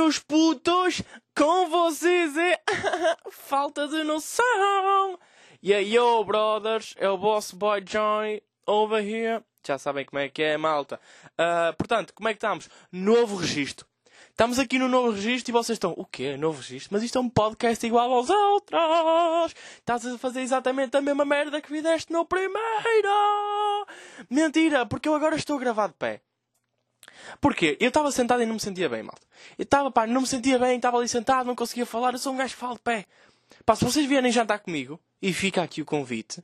meus putos, com vocês é falta de noção. Aí, yo, brothers, é o Boss Boy Joy over here. Já sabem como é que é, malta. Uh, portanto, como é que estamos? Novo registro. Estamos aqui no novo registro e vocês estão, o quê? Novo registro? Mas isto é um podcast igual aos outros. Estás a fazer exatamente a mesma merda que fizeste no primeiro. Mentira, porque eu agora estou a gravar de pé. Porquê? Eu estava sentado e não me sentia bem, malta. Eu estava, pá, não me sentia bem, estava ali sentado, não conseguia falar. Eu sou um gajo que fala de pé. Pá, se vocês vierem jantar comigo, e fica aqui o convite,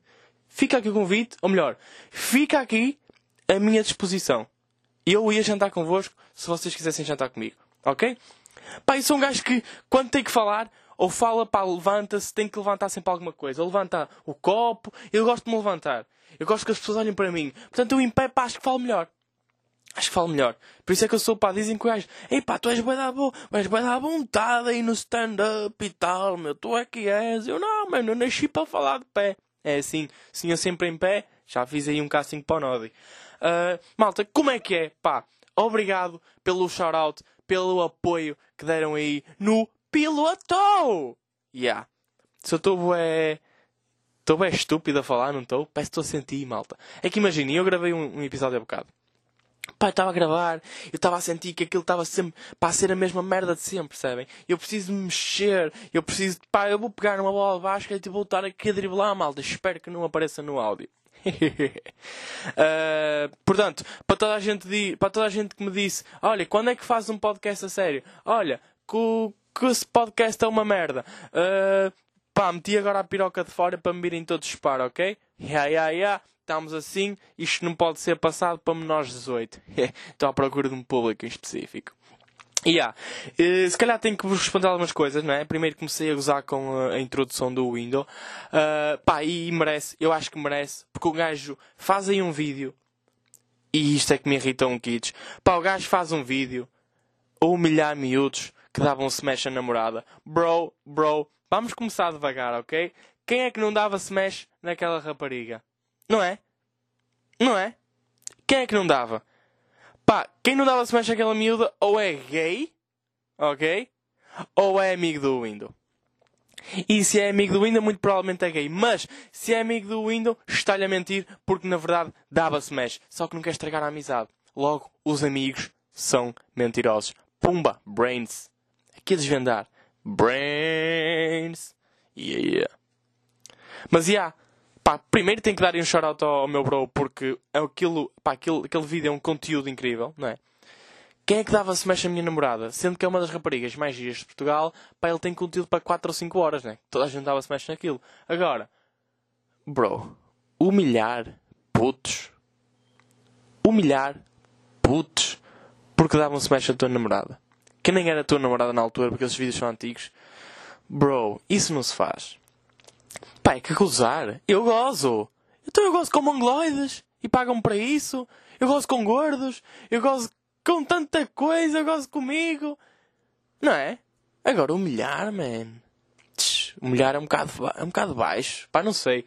fica aqui o convite, ou melhor, fica aqui a minha disposição. Eu ia jantar convosco se vocês quisessem jantar comigo. Ok? Pá, eu sou um gajo que, quando tem que falar, ou fala, pá, levanta-se, tem que levantar sempre alguma coisa. Ou levanta o copo, eu gosto de me levantar. Eu gosto que as pessoas olhem para mim. Portanto, eu em pé, pá, acho que falo melhor. Acho que falo melhor. Por isso é que eu sou, pá, dizem que o gajo, ei pá, tu és bem da boa, és bem da vontade aí no stand-up e tal, meu, tu é que és. Eu não, mano, eu nasci para falar de pé. É assim, sim, eu sempre em pé, já fiz aí um casting para o Nodi. Uh, malta, como é que é? Pá, obrigado pelo shout-out, pelo apoio que deram aí no piloto! Yeah. Se eu estou é Estou bem estúpido a falar, não estou? Parece que estou a sentir, malta. É que imaginem, eu gravei um, um episódio há bocado. Pá, estava a gravar, eu estava a sentir que aquilo estava sempre para ser a mesma merda de sempre, percebem? Eu preciso me mexer, eu preciso, pá, eu vou pegar uma bola de basquete e vou estar aqui a driblar, malta. Espero que não apareça no áudio. uh, portanto, para toda, a gente, para toda a gente que me disse, olha, quando é que fazes um podcast a sério? Olha, que, que esse podcast é uma merda. Uh, pá, meti agora a piroca de fora para me virem todos disparar, ok? Ya, ya, ya. Estamos assim, isto não pode ser passado para menores de 18. Estou à procura de um público em específico. Yeah. uh, se calhar tenho que vos responder algumas coisas, não é? Primeiro comecei a gozar com a introdução do Windows. Uh, pá, e merece, eu acho que merece, porque o gajo faz aí um vídeo, e isto é que me irrita um kids. Pá, o gajo faz um vídeo, a humilhar miúdos que davam um smash à namorada. Bro, bro, vamos começar devagar, ok? Quem é que não dava smash naquela rapariga? Não é? Não é? Quem é que não dava? Pá, quem não dava smash àquela miúda ou é gay, ok? Ou é amigo do Windows. E se é amigo do Windows, muito provavelmente é gay. Mas, se é amigo do Windows, está-lhe a mentir, porque na verdade dava smash. Só que não quer estragar a amizade. Logo, os amigos são mentirosos. Pumba, brains. Aqui a desvendar. Brains. Yeah. Mas, yeah, Pá, primeiro tenho que dar um shout-out ao meu bro porque é aquilo, pá, aquele, aquele vídeo é um conteúdo incrível, não é? Quem é que dava smash à minha namorada? Sendo que é uma das raparigas mais giras de Portugal, pá, ele tem conteúdo para 4 ou 5 horas, né? Toda a gente dava smash naquilo. Agora, bro, humilhar putos, humilhar putos porque davam smash à tua namorada. Que nem era a tua namorada na altura, porque esses vídeos são antigos. Bro, isso não se faz. Pá, é que gozar. Eu gozo. Então eu gozo com mongoloides. E pagam para isso. Eu gozo com gordos. Eu gozo com tanta coisa. Eu gozo comigo. Não é? Agora humilhar, man. Tch, humilhar é um bocado, é um bocado baixo. Pá, não sei.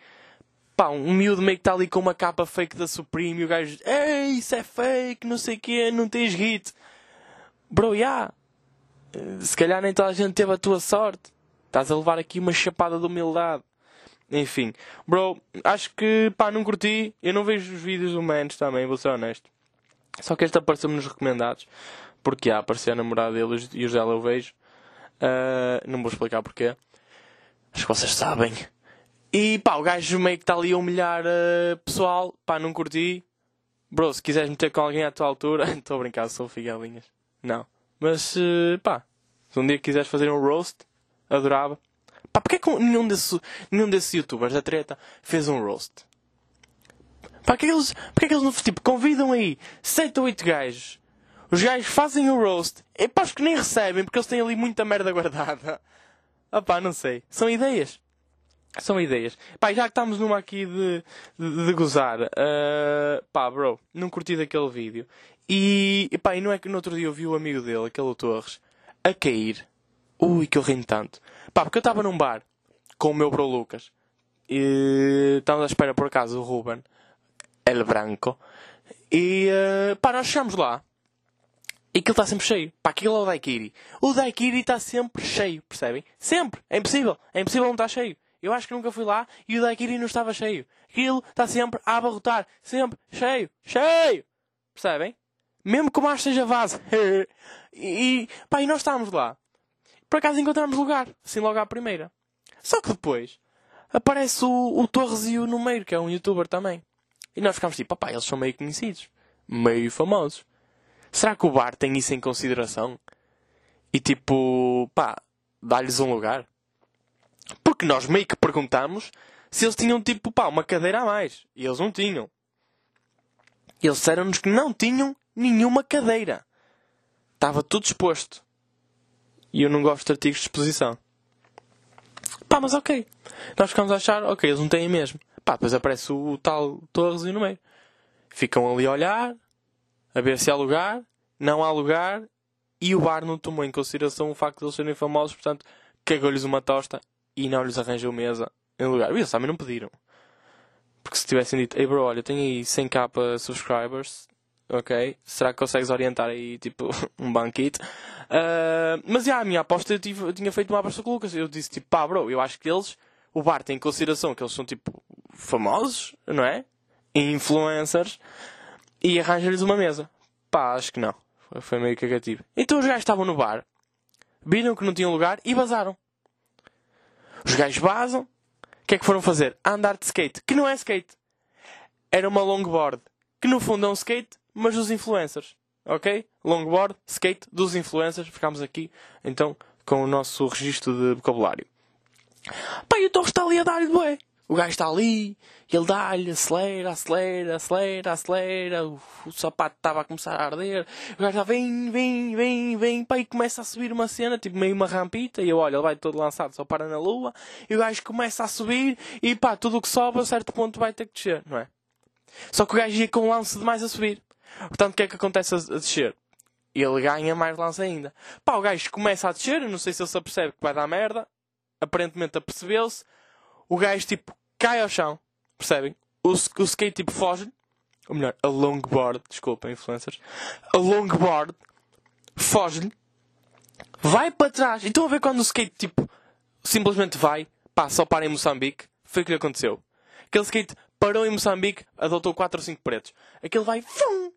Pá, um miúdo meio que está ali com uma capa fake da Supreme e o gajo Ei, isso é fake, não sei o quê, não tens hit. Bro, já. Yeah. Se calhar nem toda a gente teve a tua sorte. Estás a levar aqui uma chapada de humildade. Enfim, bro, acho que pá, não curti. Eu não vejo os vídeos do Mans também, vou ser honesto. Só que este apareceu-me nos recomendados. Porque há, apareceu a namorada dele e os dela eu vejo. Uh, não vou explicar porquê. Acho que vocês sabem. E pá, o gajo meio que está ali a humilhar uh, pessoal. Pá, não curti. Bro, se quiseres meter com alguém à tua altura. Estou a brincar, sou figalinhas. Não. Mas uh, pá, se um dia quiseres fazer um roast, adorava. Pá, porquê que nenhum desses, nenhum desses youtubers da treta fez um roast? Pá, que eles, porquê que eles tipo, convidam aí 7 ou 8 gajos? Os gajos fazem o roast. E pá, os que nem recebem porque eles têm ali muita merda guardada. Ah pá, não sei. São ideias. São ideias. Pá, já que estamos numa aqui de, de, de gozar. Uh, pá, bro, não curti daquele vídeo. E, e pá, e não é que no outro dia eu vi o amigo dele, aquele Torres, a cair Ui, que eu ri tanto. Pá, porque eu estava num bar com o meu bro Lucas. E estávamos à espera por acaso do Ruben, El Branco. E uh, pá, nós chegamos lá. E aquilo está sempre cheio. Pá, aquilo é o Daikiri. O Daikiri está sempre cheio, percebem? Sempre. É impossível. É impossível não estar cheio. Eu acho que nunca fui lá e o Daikiri não estava cheio. Aquilo está sempre a abarrotar. Sempre cheio. Cheio. Percebem? Mesmo que o mar esteja vaso. e, pá, e nós estávamos lá. Por acaso encontramos lugar. Assim logo à primeira. Só que depois aparece o, o Torresio no meio, que é um youtuber também. E nós ficámos tipo, pá, eles são meio conhecidos. Meio famosos. Será que o bar tem isso em consideração? E tipo, pá, dá-lhes um lugar? Porque nós meio que perguntamos se eles tinham tipo, pá, uma cadeira a mais. E eles não tinham. E eles disseram-nos que não tinham nenhuma cadeira. Estava tudo exposto. E eu não gosto de artigos de exposição. Pá, mas ok. Nós ficamos a achar, ok, eles não têm mesmo. Pá, depois aparece o, o tal Torres no meio. Ficam ali a olhar, a ver se há lugar, não há lugar, e o bar não tomou em consideração o facto de eles serem famosos, portanto, cagou-lhes uma tosta e não lhes arranjou mesa em lugar. E eles também não pediram. Porque se tivessem dito, ei bro, olha, tenho aí 100k subscribers, ok? Será que consegues orientar aí, tipo, um banquete? Uh, mas, já, a minha aposta, eu, tive, eu tinha feito uma aposta com o Lucas. Eu disse, tipo, pá, bro, eu acho que eles, o bar tem em consideração que eles são, tipo, famosos, não é? Influencers e arranja-lhes uma mesa. Pá, acho que não. Foi meio cagativo. Então os gajos estavam no bar, viram que não tinham lugar e vazaram. Os gajos vazam. O que é que foram fazer? andar de skate. Que não é skate. Era uma longboard. Que no fundo é um skate, mas dos influencers. Ok? Longboard, skate, dos influencers. Ficámos aqui, então, com o nosso registro de vocabulário. E o Torres está ali a dar-lhe bué. O gajo está ali, ele dá-lhe, acelera, acelera, acelera, acelera, o, o sapato estava a começar a arder, o gajo está, vem, vem, vem, vem, e começa a subir uma cena, tipo meio uma rampita, e eu olho, ele vai todo lançado, só para na lua, e o gajo começa a subir, e pá, tudo o que sobe a certo ponto vai ter que descer, não é? Só que o gajo ia com um lance demais a subir. Portanto, o que é que acontece a, descer? Ele ganha mais lance ainda. Pá, o gajo começa a descer, não sei se ele se apercebe que vai dar merda, aparentemente apercebeu-se, o gajo tipo cai ao chão, percebem? O, o skate tipo foge, ou melhor, a longboard, desculpa, influencers, a longboard foge-lhe, vai para trás. E estão a ver quando o skate tipo simplesmente vai, pá, só para em Moçambique, foi o que lhe aconteceu. Aquele skate parou em Moçambique, adotou 4 ou 5 pretos. Aquele vai, fum,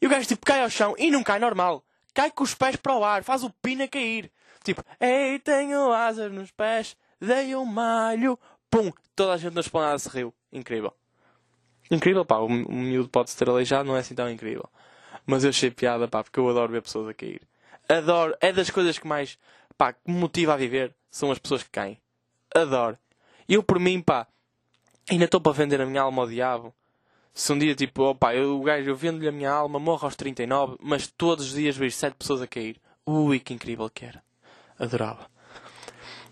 e o gajo tipo cai ao chão e não cai normal. Cai com os pés para o ar, faz o pino a cair. Tipo, ei, tenho asas nos pés, dei um malho, pum, toda a gente na esplanada se riu. Incrível. Incrível, pá, o, o miúdo pode-se ter aleijado, não é assim tão incrível. Mas eu achei piada, pá, porque eu adoro ver pessoas a cair. Adoro, é das coisas que mais, pá, que me motiva a viver, são as pessoas que caem. Adoro. Eu, por mim, pá, ainda estou para vender a minha alma ao diabo. Se um dia, tipo, opá, eu, o gajo, eu vendo-lhe a minha alma, morro aos 39, mas todos os dias vejo 7 pessoas a cair. Ui, que incrível que era. Adorava.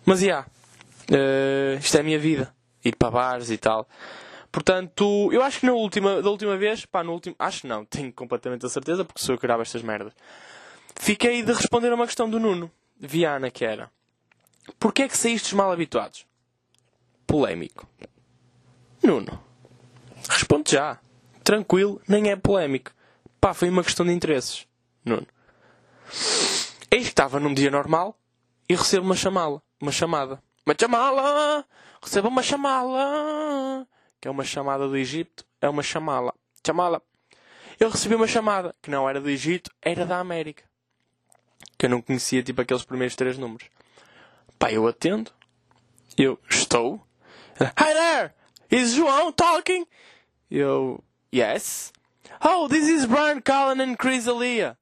Mas, já, yeah, uh, isto é a minha vida. Ir para bares e tal. Portanto, eu acho que na última, da última vez, pá, no último, acho não, tenho completamente a certeza, porque sou eu que gravo estas merdas. Fiquei de responder a uma questão do Nuno, Viana, que era: Porquê é que saístes mal habituados? Polémico. Nuno, responde já. Tranquilo, nem é polémico. Pá, foi uma questão de interesses. Nuno. Eis que estava num dia normal e recebo uma chamada. Uma chamada. Uma chamada! Recebo uma chamada! Que é uma chamada do Egito. É uma chamada. Chamada. Eu recebi uma chamada que não era do Egito, era da América. Que eu não conhecia, tipo, aqueles primeiros três números. Pá, eu atendo. Eu estou. Hi there! Is João talking? Eu, yes. Oh, this is Brian Cullen and Chris Alia.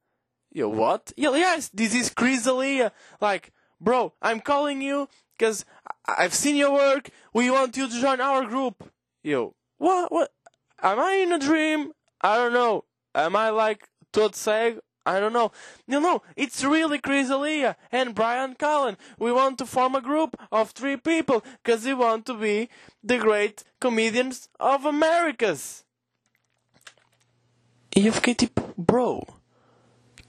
Yo, what? Yeah, yes, this is Chris Alia. Like, bro, I'm calling you because I've seen your work. We want you to join our group. Yo, what? What? Am I in a dream? I don't know. Am I like Todd Seg? I don't know. No, no, it's really Chris Alia and Brian Cullen. We want to form a group of three people because we want to be the great comedians of Americas. E eu fiquei tipo, bro,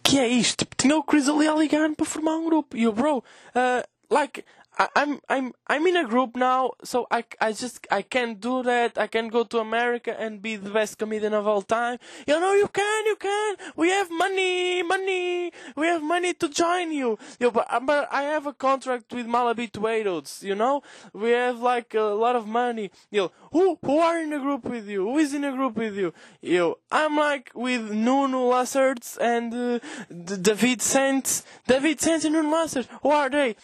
que é isto? Tinha o Chris Alia a para formar um grupo. E eu, bro, uh, like, I, I'm I'm I'm in a group now, so I, I just I can't do that. I can't go to America and be the best comedian of all time. You know, you can, you can. We have money, money. We have money to join you. You but, but I have a contract with Malaby Tomatoes. You know, we have like a lot of money. You who who are in a group with you? Who is in a group with you? You, I'm like with Nuno Lasserts and uh, David Saints. David Saints and Nuno Lasserts. Who are they?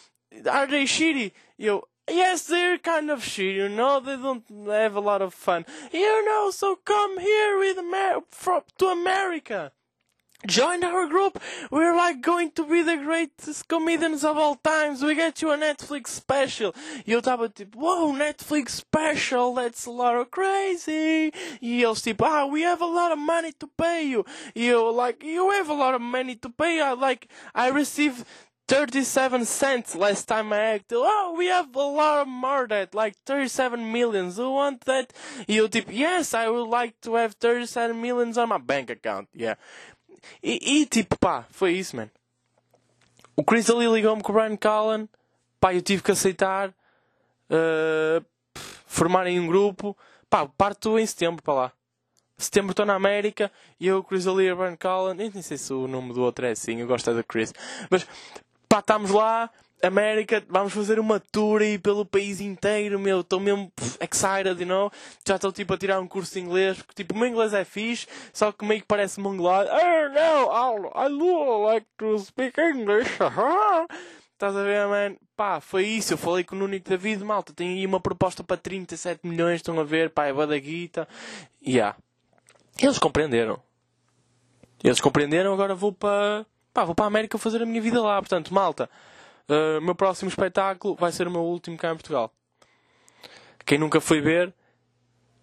Are they shitty? You yes, they're kind of shitty, you know, they don't have a lot of fun. You know, so come here with Amer- from, to America. Join our group. We're like going to be the greatest comedians of all times. We get you a Netflix special. You tava tipo, whoa, Netflix special, that's a lot of crazy. Eles tipo, ah, we have a lot of money to pay you. You like, you have a lot of money to pay. I like, I receive 37 cents last time I acted. Oh, we have a lot more that, like 37 millions. Who want that? You tip, yes, I would like to have 37 millions on my bank account. Yeah. E, e tipo, pá, foi isso, man. O Chris ali ligou-me com o Brian Callen. Pá, eu tive que aceitar. Uh, formarem um grupo. Pá, parto em setembro para lá. Setembro estou na América e eu, Chris Ali e Brian Callen. Eu nem sei se o nome do outro é assim, eu gosto é Chris. Mas pá, estamos lá, América, vamos fazer uma tour aí pelo país inteiro, meu, estou mesmo pff, excited, you know? Já estou tipo a tirar um curso de inglês, porque tipo, o meu inglês é fixe, só que meio que parece mongolado. Oh no, I do like to speak English. Estás a ver, man? Pá, foi isso. Eu falei com o Nuno David, malta. Tem aí uma proposta para 37 milhões, estão a ver, pá, é da guita. Yeah. Eles compreenderam. Eles compreenderam, agora vou para pá, vou para a América fazer a minha vida lá. Portanto, malta, uh, meu próximo espetáculo vai ser o meu último cá em Portugal. Quem nunca foi ver,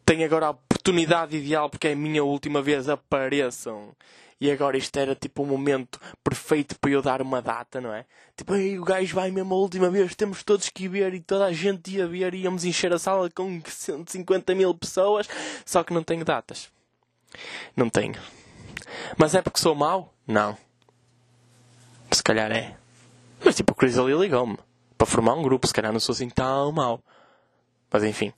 tem agora a oportunidade ideal porque é a minha última vez. Apareçam. E agora isto era tipo o um momento perfeito para eu dar uma data, não é? Tipo, aí o gajo vai mesmo a última vez, temos todos que ir ver e toda a gente ia ver, íamos encher a sala com 150 mil pessoas, só que não tenho datas. Não tenho. Mas é porque sou mau? Não. Se calhar é. Mas tipo, o Chris ali ligou-me. Para formar um grupo, se calhar não sou assim tão mau. Mas enfim.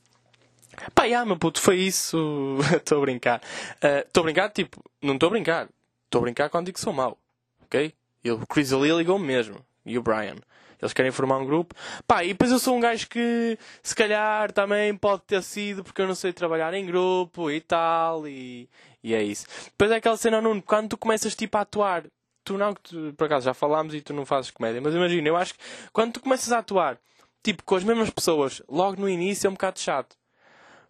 Pá, yeah, meu puto, foi isso. Estou a brincar. Estou uh, a brincar, tipo, não estou a brincar. Estou a brincar quando digo que sou mau. Ok? E o Chris ali ligou-me mesmo. E o Brian. Eles querem formar um grupo. Pá, e depois eu sou um gajo que, se calhar, também pode ter sido porque eu não sei trabalhar em grupo e tal. E, e é isso. Depois é aquela cena, Nuno, quando tu começas tipo a atuar tu não, que tu, por acaso já falámos e tu não fazes comédia, mas imagina, eu acho que quando tu começas a atuar, tipo, com as mesmas pessoas, logo no início é um bocado chato.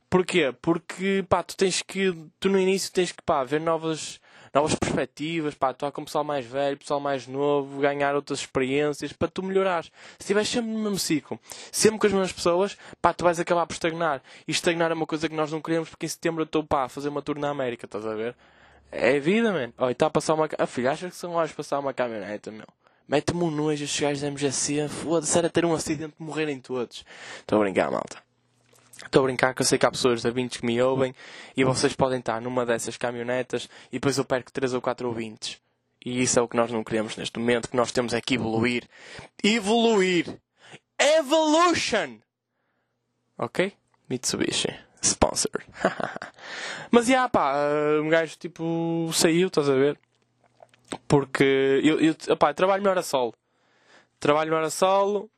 Porquê? Porque, pá, tu tens que, tu no início tens que, pá, ver novas, novas perspectivas, pá, atuar com pessoal mais velho, pessoal mais novo, ganhar outras experiências, para tu melhorares. Se estiveres sempre no mesmo ciclo, sempre com as mesmas pessoas, pá, tu vais acabar por estagnar. E estagnar é uma coisa que nós não queremos, porque em setembro eu estou, pá, a fazer uma tour na América, estás a ver? É vida, mano. Olha, está a passar uma. Ah, filho, achas que são horas passar uma caminhoneta, meu? Mete-me um nojo estes gajos da MGC. Foda-se, era ter um acidente de morrerem todos. Estou a brincar, malta. Estou a brincar que eu sei que há pessoas 20 que me ouvem e vocês podem estar numa dessas caminhonetas e depois eu perco 3 ou 4 ouvintes. E isso é o que nós não queremos neste momento, que nós temos é que evoluir. Evoluir! Evolution! Ok? Mitsubishi. Sponsor. Mas já, yeah, pá, um gajo tipo saiu, estás a ver? Porque eu, eu opá, trabalho melhor a solo. Trabalho melhor a solo,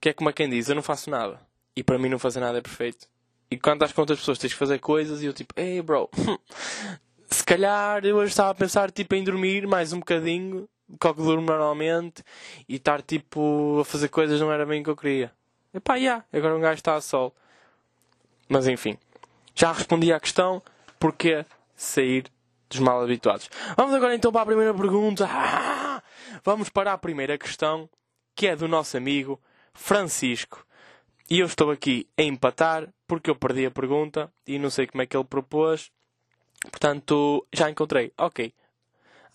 que é como a quem diz, eu não faço nada. E para mim não fazer nada é perfeito. E quando estás com outras pessoas tens que fazer coisas e eu tipo, ei hey, bro, se calhar eu hoje estava a pensar tipo em dormir mais um bocadinho, que eu durmo normalmente, e estar tipo a fazer coisas não era bem o que eu queria. E pá, yeah, agora um gajo está a sol. Mas enfim, já respondi à questão porque sair dos mal habituados. Vamos agora então para a primeira pergunta. Ah! Vamos para a primeira questão, que é do nosso amigo Francisco. E eu estou aqui a empatar porque eu perdi a pergunta e não sei como é que ele propôs. Portanto, já encontrei. Ok.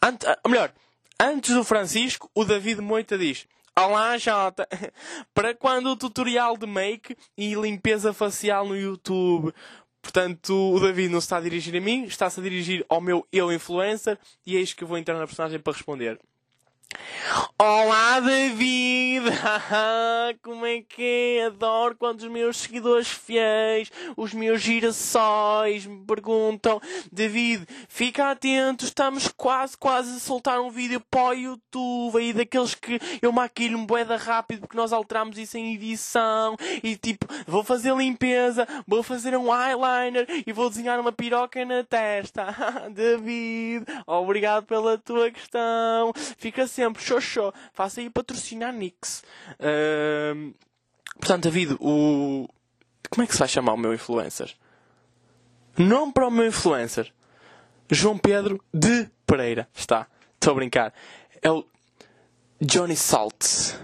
Ante, ou melhor, antes do Francisco, o David Moita diz: Olá, Jota! Para quando o tutorial de make e limpeza facial no YouTube? Portanto, o David não se está a dirigir a mim, está-se a dirigir ao meu eu influencer e é isto que eu vou entrar na personagem para responder. Olá David! Como é que é? Adoro quando os meus seguidores fiéis, os meus girassóis, me perguntam David, fica atento, estamos quase, quase a soltar um vídeo para o YouTube aí daqueles que eu maquilho um boeda rápido porque nós alteramos isso em edição e tipo, vou fazer limpeza, vou fazer um eyeliner e vou desenhar uma piroca na testa. David, obrigado pela tua questão. Fica sempre xoxó. Faça aí patrocinar Nix. Uh, portanto, David, o. Como é que se vai chamar o meu influencer? Nome para o meu influencer: João Pedro de Pereira. Está. Estou a brincar. É o Johnny Salt.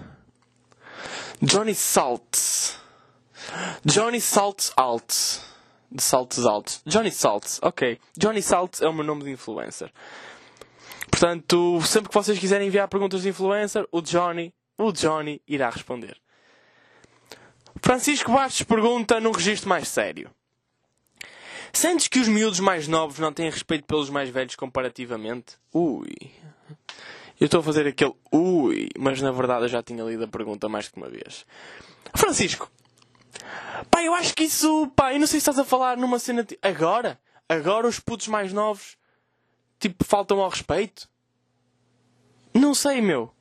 Johnny Salt. Johnny Salt Alt. De saltos altos. Johnny Salt. Ok. Johnny Salt é o meu nome de influencer. Portanto, sempre que vocês quiserem enviar perguntas de influencer, o Johnny, o Johnny irá responder. Francisco Bastos pergunta num registro mais sério. Sentes que os miúdos mais novos não têm respeito pelos mais velhos comparativamente? Ui. Eu estou a fazer aquele ui, mas na verdade eu já tinha lido a pergunta mais que uma vez. Francisco. Pá, eu acho que isso, pá, eu não sei se estás a falar numa cena. Agora? Agora os putos mais novos, tipo, faltam ao respeito? Não sei, meu.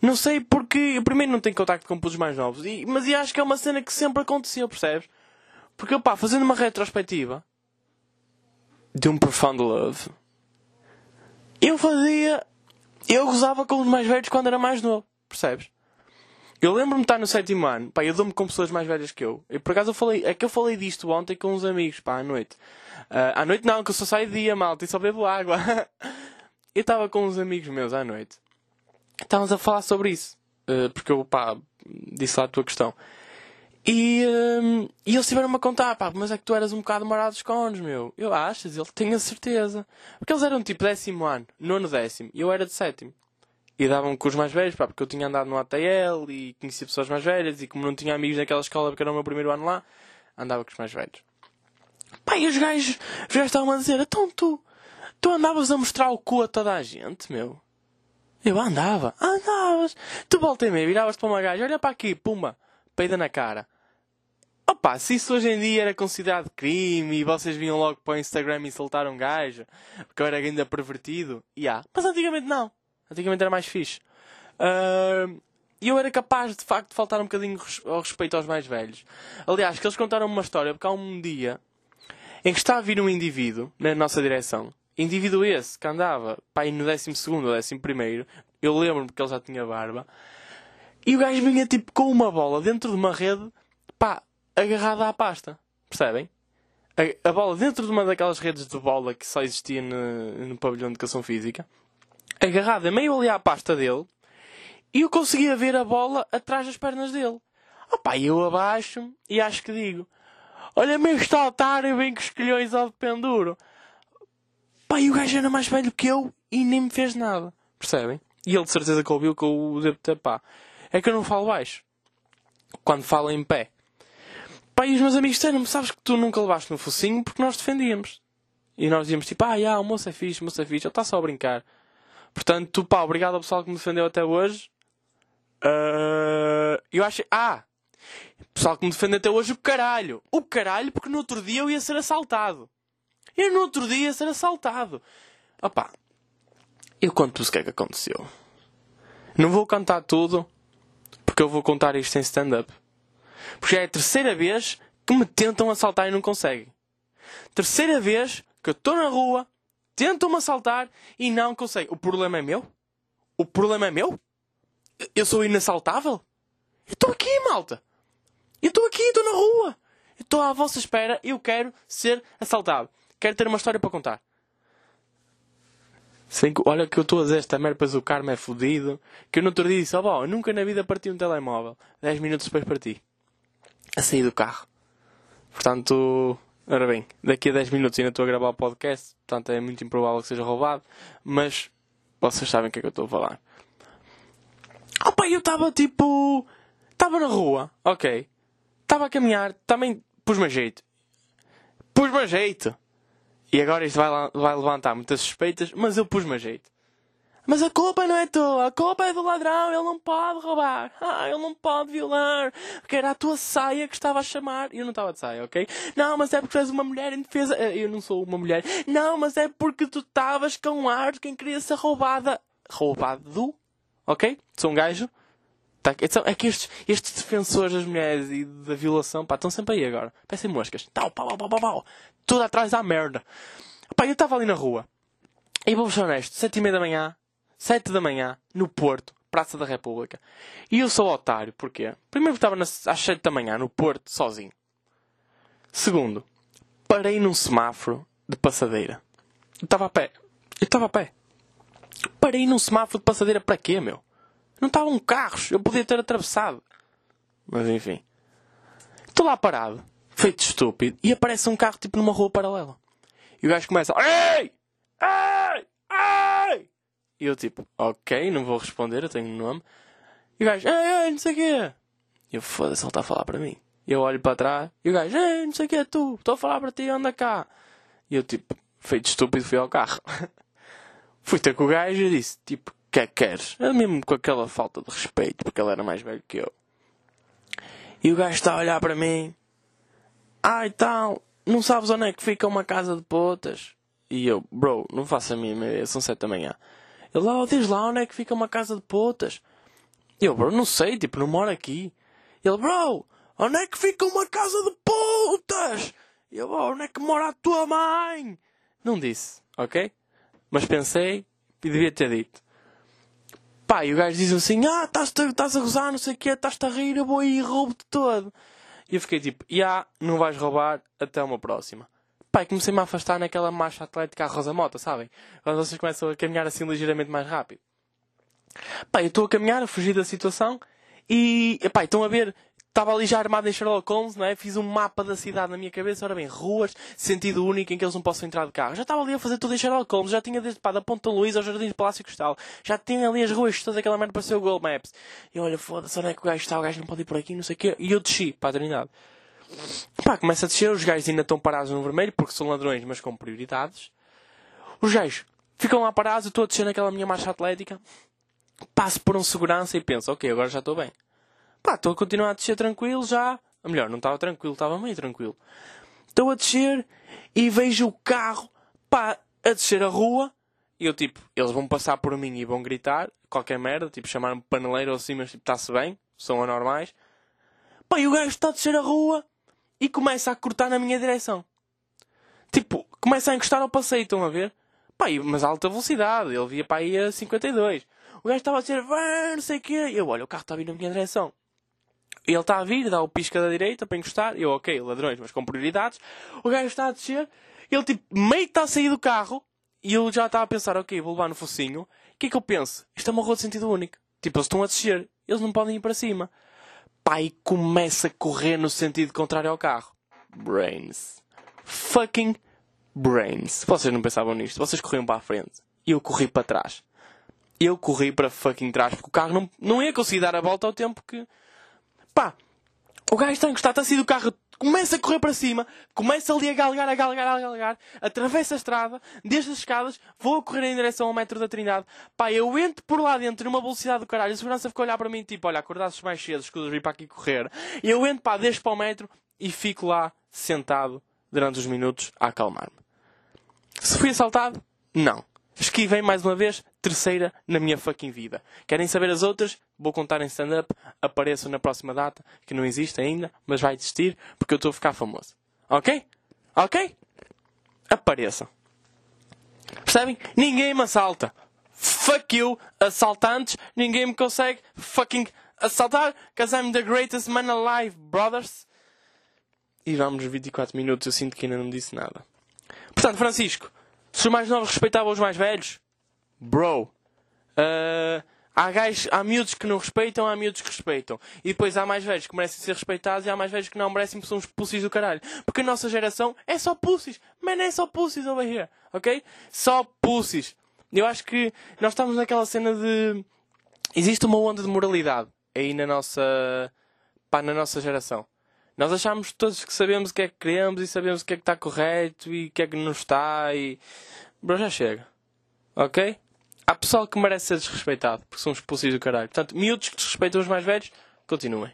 Não sei porque primeiro não tenho contacto com putos mais novos. E, mas eu acho que é uma cena que sempre aconteceu, percebes? Porque, pá, fazendo uma retrospectiva de um Profound Love, eu fazia. Eu gozava com os mais velhos quando era mais novo, percebes? Eu lembro-me de estar no sétimo ano, pá, eu dou-me com pessoas mais velhas que eu. E por acaso eu falei, é que eu falei disto ontem com uns amigos, pá, à noite. Uh, à noite não, que eu só saio de dia, malta, e só bebo água. eu estava com uns amigos meus à noite estávamos a falar sobre isso. Uh, porque eu, pá, disse lá a tua questão. E, uh, e eles tiveram-me a contar, pá, mas é que tu eras um bocado marado dos cones, meu. Eu achas? Ele tenho a certeza. Porque eles eram tipo décimo ano, nono décimo, e eu era de sétimo. E davam com os mais velhos, pá, porque eu tinha andado no ATL e conhecia pessoas mais velhas, e como não tinha amigos naquela escola porque era o meu primeiro ano lá, andava com os mais velhos. Pá, e os gajos, os gajos estavam a dizer, então tu, tu andavas a mostrar o cu a toda a gente, meu. Eu andava, andavas. Tu volta e meia, viravas para uma gaja, olha para aqui, pumba, peida na cara. Opa, se isso hoje em dia era considerado crime e vocês vinham logo para o Instagram e soltaram um gajo, porque eu era ainda pervertido, e yeah. Mas antigamente não. Antigamente era mais fixe. Uh, e eu era capaz, de facto, de faltar um bocadinho ao respeito aos mais velhos. Aliás, que eles contaram uma história, porque há um dia em que está a vir um indivíduo na nossa direção indivíduo esse que andava pá, no 12 ou 11, eu lembro-me que ele já tinha barba, e o gajo vinha tipo com uma bola dentro de uma rede, pá, agarrada à pasta. Percebem? A, a bola dentro de uma daquelas redes de bola que só existia no, no pavilhão de educação física, agarrada meio ali à pasta dele, e eu conseguia ver a bola atrás das pernas dele. Opá, eu abaixo e acho que digo: Olha-me este otário, vem com os colhões ao penduro. Pá, e o gajo era mais velho que eu e nem me fez nada. Percebem? E ele de certeza que ouviu que eu devo pá. É que eu não falo baixo. Quando falo em pé. Pá, e os meus amigos disseram-me, sabes que tu nunca levaste no focinho porque nós defendíamos. E nós dizíamos tipo, ah, já, o moço é fixe, o moço é fixe, ele está só a brincar. Portanto, pá, obrigado ao pessoal que me defendeu até hoje. Uh, eu acho. Ah! Pessoal que me defende até hoje, o caralho! O caralho, porque no outro dia eu ia ser assaltado. E no outro dia ser assaltado. Opá, eu conto-vos o que é que aconteceu. Não vou contar tudo, porque eu vou contar isto em stand-up. Porque já é a terceira vez que me tentam assaltar e não conseguem. Terceira vez que eu estou na rua, tentam-me assaltar e não conseguem. O problema é meu? O problema é meu? Eu sou inassaltável? Eu estou aqui, malta! Eu estou aqui, estou na rua! Estou à vossa espera e eu quero ser assaltado. Quero ter uma história para contar. Que, olha que eu estou a dizer esta merda, depois o karma é fodido. Que eu no outro dia disse, oh, bom, nunca na vida parti um telemóvel. 10 minutos depois parti. A sair do carro. Portanto, ora bem, daqui a 10 minutos ainda estou a gravar o podcast. Portanto, é muito improvável que seja roubado. Mas, vocês sabem o que é que eu estou a falar. Opa, eu estava tipo... Estava na rua, ok. Estava a caminhar, também pus-me a jeito. Pus-me a jeito. E agora isto vai, vai levantar muitas suspeitas, mas eu pus-me a jeito. Mas a culpa não é tua, a culpa é do ladrão, ele não pode roubar, ah, ele não pode violar, porque era a tua saia que estava a chamar. E eu não estava de saia, ok? Não, mas é porque tu és uma mulher em defesa. Eh, eu não sou uma mulher. Não, mas é porque tu estavas com ar de quem queria ser roubada. Roubado? Ok? Sou um gajo. Tá, então, é que estes, estes defensores das mulheres e da violação, pá, estão sempre aí agora. Parecem moscas. Tal, pau, pau, pau, pau. Tudo atrás da merda. Pá, eu estava ali na rua. E vou ser honesto, sete e meia da manhã, 7 da manhã, no Porto, Praça da República. E eu sou otário, porquê? Primeiro estava às 7 da manhã, no Porto, sozinho. Segundo, parei num semáforo de passadeira. Eu estava a pé. Eu estava a pé. Parei num semáforo de passadeira para quê, meu? Não estavam carros, eu podia ter atravessado. Mas enfim. Estou lá parado, feito estúpido, e aparece um carro tipo numa rua paralela. E o gajo começa: Ei! Ei! Ei! E eu tipo, ok, não vou responder, eu tenho um nome. E o gajo, ei, ei, não sei o quê. E eu, foda-se, ele está a falar para mim. E eu olho para trás e o gajo, ei, não sei o quê, tu, estou a falar para ti, anda cá. E eu tipo, feito estúpido, fui ao carro. fui ter com o gajo e disse, tipo, que é que queres? Eu mesmo com aquela falta de respeito, porque ele era mais velho que eu. E o gajo está a olhar para mim. Ah, e tal, não sabes onde é que fica uma casa de potas? E eu, bro, não faço a ideia, são sete da manhã. Ele, oh, diz lá onde é que fica uma casa de putas. E eu, bro, não sei, tipo, não moro aqui. Ele, bro, onde é que fica uma casa de putas? E eu, bro, onde é que mora a tua mãe? Não disse, ok? Mas pensei e devia ter dito. Pá, e o gajo diz assim, ah, estás a gozar, não sei o quê, estás-te a rir, eu vou aí e roubo-te todo. E eu fiquei tipo, já, yeah, não vais roubar, até uma próxima. Pai, comecei-me a afastar naquela marcha atlética à Rosa Mota, sabem? Quando vocês começam a caminhar assim ligeiramente mais rápido. Pai, eu estou a caminhar, a fugir da situação e, pai, estão a ver, estava ali já armado em Sherlock Holmes, não é? Fiz um mapa da cidade na minha cabeça, ora bem, ruas, sentido único em que eles não possam entrar de carro. Já estava ali a fazer tudo em Sherlock Holmes, já tinha desde pá, da Ponta Luís ao Jardim de Palácio Cristal, já tinha ali as ruas todas aquela merda para ser o Google Maps. E olha, foda-se, onde é que o gajo está? O gajo não pode ir por aqui, não sei o quê. E eu desci para a Trindade. Pá, começa a descer, os gajos ainda estão parados no vermelho, porque são ladrões, mas com prioridades. Os gajos ficam lá parados, eu estou a descer naquela minha marcha atlética, passo por um segurança e penso, ok, agora já estou bem. Pá, estou a continuar a descer tranquilo já. Ou melhor, não estava tranquilo, estava meio tranquilo. Estou a descer e vejo o carro, pá, a descer a rua. E eu, tipo, eles vão passar por mim e vão gritar qualquer merda, tipo, chamar-me paneleiro ou assim, mas tipo, está-se bem, são anormais. Pá, e o gajo está a descer a rua e começa a cortar na minha direção. Tipo, começa a encostar ao passeio, estão a ver? Pá, mas a alta velocidade, ele via para aí a 52. O gajo estava a dizer, não sei o quê. Eu, olha, o carro está a vir na minha direção. Ele está a vir, dá o pisca da direita para encostar. Eu, ok, ladrões, mas com prioridades. O gajo está a descer. Ele, tipo, meio está a sair do carro. E eu já estava a pensar, ok, vou levar no focinho. O que é que eu penso? Isto é uma rua de sentido único. Tipo, eles estão a descer. Eles não podem ir para cima pai começa a correr no sentido contrário ao carro. Brains. Fucking brains. Vocês não pensavam nisto. Vocês corriam para a frente. E eu corri para trás. Eu corri para fucking trás porque o carro não, não ia conseguir dar a volta ao tempo que. Pá! O gajo está encostado, está a sair do carro começa a correr para cima, começa ali a galgar, a galgar, a galgar, atravessa a estrada, desde as escadas, vou a correr em direção ao metro da Trindade. Pá, eu entro por lá dentro numa velocidade do caralho. A segurança ficou a olhar para mim, tipo, olha, acordasses mais cedo, escudas, vim para aqui correr. E eu entro, pá, desço para o metro e fico lá, sentado, durante os minutos, a acalmar-me. Se fui assaltado? Não. Esquivei mais uma vez, terceira na minha fucking vida. Querem saber as outras? Vou contar em stand-up. Apareço na próxima data, que não existe ainda, mas vai existir, porque eu estou a ficar famoso. Ok? Ok? Apareçam. Percebem? Ninguém me assalta. Fuck you, assaltantes. Ninguém me consegue fucking assaltar, cause I'm the greatest man alive, brothers. E vamos 24 minutos, eu sinto que ainda não disse nada. Portanto, Francisco, se os mais novos respeitavam os mais velhos, bro. Uh, há, gajos, há miúdos que não respeitam, há miúdos que respeitam. E depois há mais velhos que merecem ser respeitados e há mais velhos que não merecem porque são os pussies do caralho. Porque a nossa geração é só pussies. Man, é só pussies over here. Ok? Só pussies. Eu acho que nós estamos naquela cena de. Existe uma onda de moralidade aí na nossa. pá, na nossa geração. Nós achamos todos que sabemos o que é que queremos e sabemos o que é que está correto e o que é que não está e. Bro, já chega. Ok? há pessoal que merece ser desrespeitado, porque são expulsos do caralho. Portanto, miúdos que desrespeitam os mais velhos, continuem.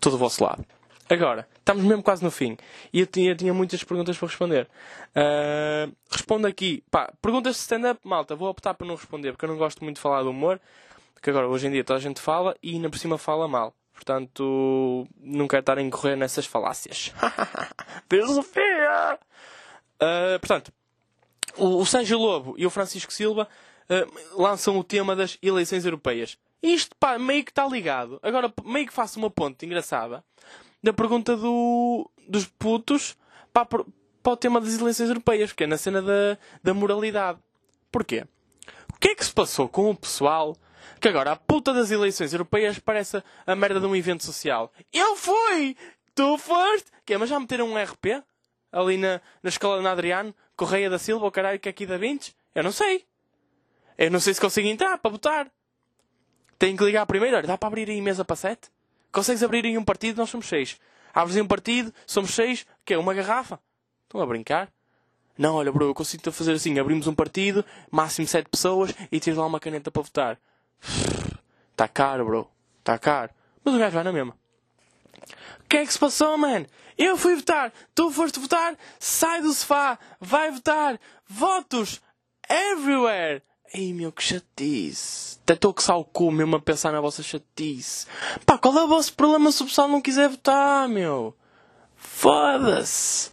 Todo o vosso lado. Agora, estamos mesmo quase no fim. E eu tinha, tinha muitas perguntas para responder. Uh, respondo aqui. Pá, perguntas de stand-up, malta. Vou optar por não responder, porque eu não gosto muito de falar do humor. Porque agora, hoje em dia, toda a gente fala e ainda por cima fala mal. Portanto, não quero estar a incorrer nessas falácias. Filosofia! Uh, portanto, o, o Lobo e o Francisco Silva uh, lançam o tema das eleições europeias. Isto, pá, meio que está ligado. Agora, meio que faço uma ponte engraçada da pergunta do, dos putos para, para o tema das eleições europeias, porque é na cena da, da moralidade. Porquê? O que é que se passou com o pessoal que agora a puta das eleições europeias parece a merda de um evento social? Eu fui! Tu foste! Que é, mas já meteram um RP? Ali na, na escola de Adriano? Correia da Silva, o caralho que é aqui da Vintes? Eu não sei. Eu não sei se consigo entrar para votar. Tenho que ligar primeiro. Olha, dá para abrir aí mesa para sete? Consegues abrir aí um partido? Nós somos seis. Abres aí um partido, somos seis. Que é uma garrafa? Estão a brincar? Não, olha, bro, eu consigo fazer assim. Abrimos um partido, máximo sete pessoas e tens lá uma caneta para votar. Está caro, bro. Está caro. Mas o gajo vai na mesma. O que é que se passou, man? Eu fui votar. Tu foste votar. Sai do sofá. Vai votar. Votos. Everywhere. Ei meu, que chatice. Até estou que sal o cu mesmo a pensar na vossa chatice. Pá, qual é o vosso problema se o pessoal não quiser votar, meu? Foda-se.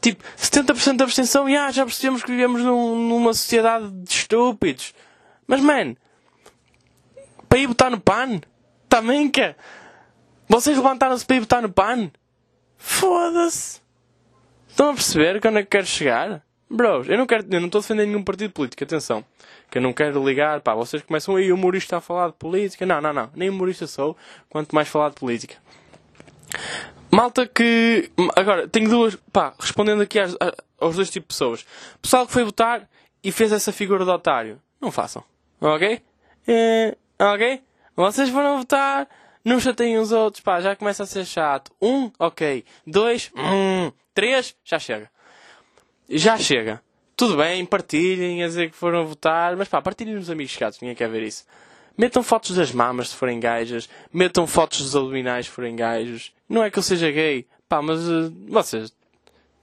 Tipo, 70% de abstenção, e ah, já percebemos que vivemos num, numa sociedade de estúpidos. Mas, man, para ir votar no PAN? Também que Vocês levantaram-se para ir votar no PAN? Foda-se. Estão a perceber que onde é que quero chegar? Bros, eu não quero, eu não estou a defender nenhum partido político, atenção. Que eu não quero ligar, pá, vocês começam aí, humorista a falar de política. Não, não, não, nem humorista sou, quanto mais falar de política. Malta que. Agora, tenho duas. Pá, respondendo aqui às, aos dois tipos de pessoas. Pessoal que foi votar e fez essa figura de otário. Não façam. Ok? É, ok? Vocês foram votar, não chateiem os outros, pá, já começa a ser chato. Um, ok. Dois, hum. Três, já chega já chega. Tudo bem, partilhem, a dizer que foram votar, mas pá, partilhem nos amigos chatos, ninguém quer ver isso. Metam fotos das mamas se forem gajas, metam fotos dos abdominais se forem gajos. Não é que eu seja gay, pá, mas uh, vocês,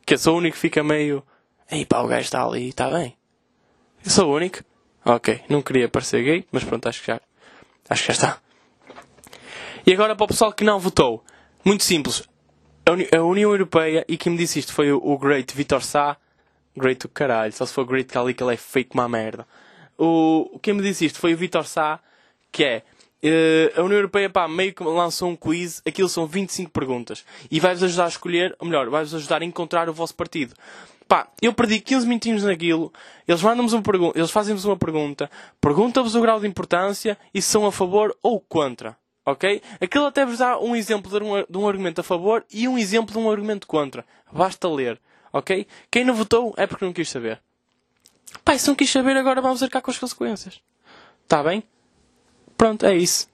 que eu sou o único que fica meio, ei pá, o gajo está ali, está bem. Eu sou o único? Ok, não queria parecer gay, mas pronto, acho que já, acho que já está. E agora para o pessoal que não votou, muito simples. A, Uni a União Europeia, e quem me disse isto foi o, o Great Vitor Sá, Great do caralho. Só se for Great que ali que ele é feio como uma merda. O, quem me disse isto foi o Vitor Sá, que é. Uh, a União Europeia, pá, meio que lançou um quiz, aquilo são 25 perguntas. E vai-vos ajudar a escolher, ou melhor, vai-vos ajudar a encontrar o vosso partido. Pá, eu perdi 15 minutinhos naquilo, eles mandam-nos uma pergunta, eles fazem-vos uma pergunta, perguntam-vos o grau de importância e se são a favor ou contra. Ok? Aquilo até vos dá um exemplo de um, de um argumento a favor e um exemplo de um argumento contra. Basta ler. Ok? Quem não votou é porque não quis saber. Pai, se não quis saber, agora vamos arcar com as consequências. Está bem? Pronto, é isso.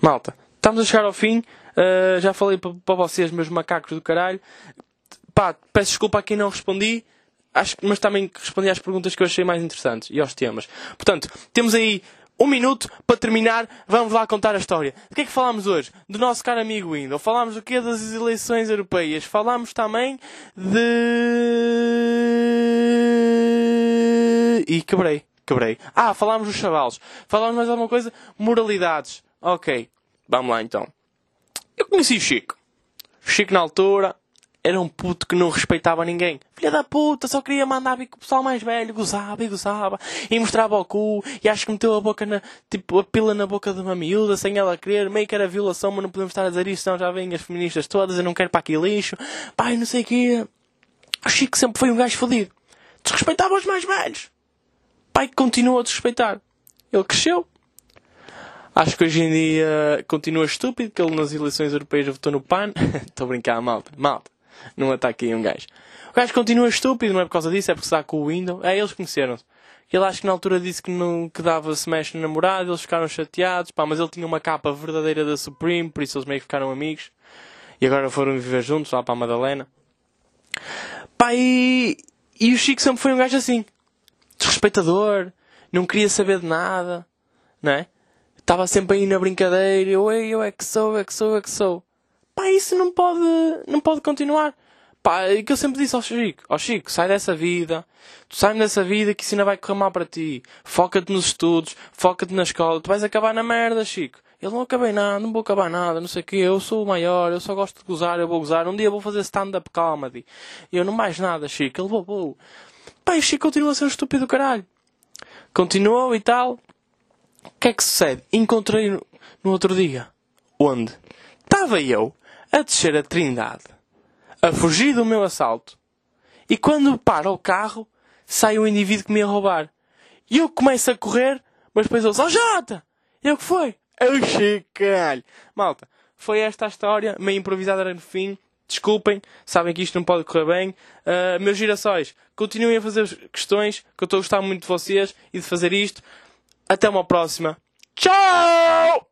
Malta, estamos a chegar ao fim. Uh, já falei para vocês, meus macacos do caralho. Pá, peço desculpa a quem não respondi. Acho, mas também respondi às perguntas que eu achei mais interessantes e aos temas. Portanto, temos aí um minuto para terminar, vamos lá contar a história. Do que é que falámos hoje? Do nosso caro amigo Windows. Falámos do que das eleições europeias. Falámos também de. E quebrei. Quebrei. Ah, falámos dos chavalos. Falámos mais alguma coisa? Moralidades. Ok. Vamos lá então. Eu conheci o Chico. O Chico na altura era um puto que não respeitava ninguém. Filha da puta, só queria mandar vir com o pessoal mais velho, gozava e gozava, e mostrava o cu, e acho que meteu a boca na, tipo, a pila na boca de uma miúda, sem ela querer, meio que era violação, mas não podemos estar a dizer isto, senão já vêm as feministas todas, eu não quero para aqui lixo, pai, não sei o quê. O Chico sempre foi um gajo fodido. Desrespeitava os mais velhos. Pai continua a desrespeitar. Ele cresceu, Acho que hoje em dia continua estúpido, que ele nas eleições europeias votou no PAN. Estou a brincar, malta. Malta num ataque aí um gajo. O gajo continua estúpido, não é por causa disso, é porque está com o Windows. É, eles conheceram-se. Ele acho que na altura disse que, não, que dava smash no namorado, eles ficaram chateados, pá, mas ele tinha uma capa verdadeira da Supreme, por isso eles meio que ficaram amigos. E agora foram viver juntos lá para a Madalena. Pá, e, e o Chico sempre foi um gajo assim. Desrespeitador. não queria saber de nada, não é? Estava sempre aí na brincadeira, eu, eu é que sou, eu é que sou, eu é que sou. Pá, isso não pode, não pode continuar. Pá, é que eu sempre disse ao Chico, ao Chico, sai dessa vida, tu sai dessa vida que isso ainda vai correr mal para ti. Foca-te nos estudos, foca-te na escola, tu vais acabar na merda, Chico. Eu não acabei nada, não vou acabar nada, não sei o quê, eu sou o maior, eu só gosto de gozar, eu vou gozar, um dia vou fazer stand-up comedy. Eu não mais nada, Chico, ele vou, Pá, e o Chico continua a ser um estúpido caralho. Continuou e tal. O que é que sucede? Encontrei no, no outro dia. Onde? Estava eu a descer a Trindade a fugir do meu assalto. E quando para o carro, sai o indivíduo que me ia roubar. E eu começo a correr, mas depois ouço, oh Jota! E o que foi? Eu caralho! Malta, foi esta a história, meio improvisada no fim. Desculpem, sabem que isto não pode correr bem. Uh, meus girassóis, continuem a fazer questões, que eu estou a gostar muito de vocês e de fazer isto. Até uma próxima. Tchau!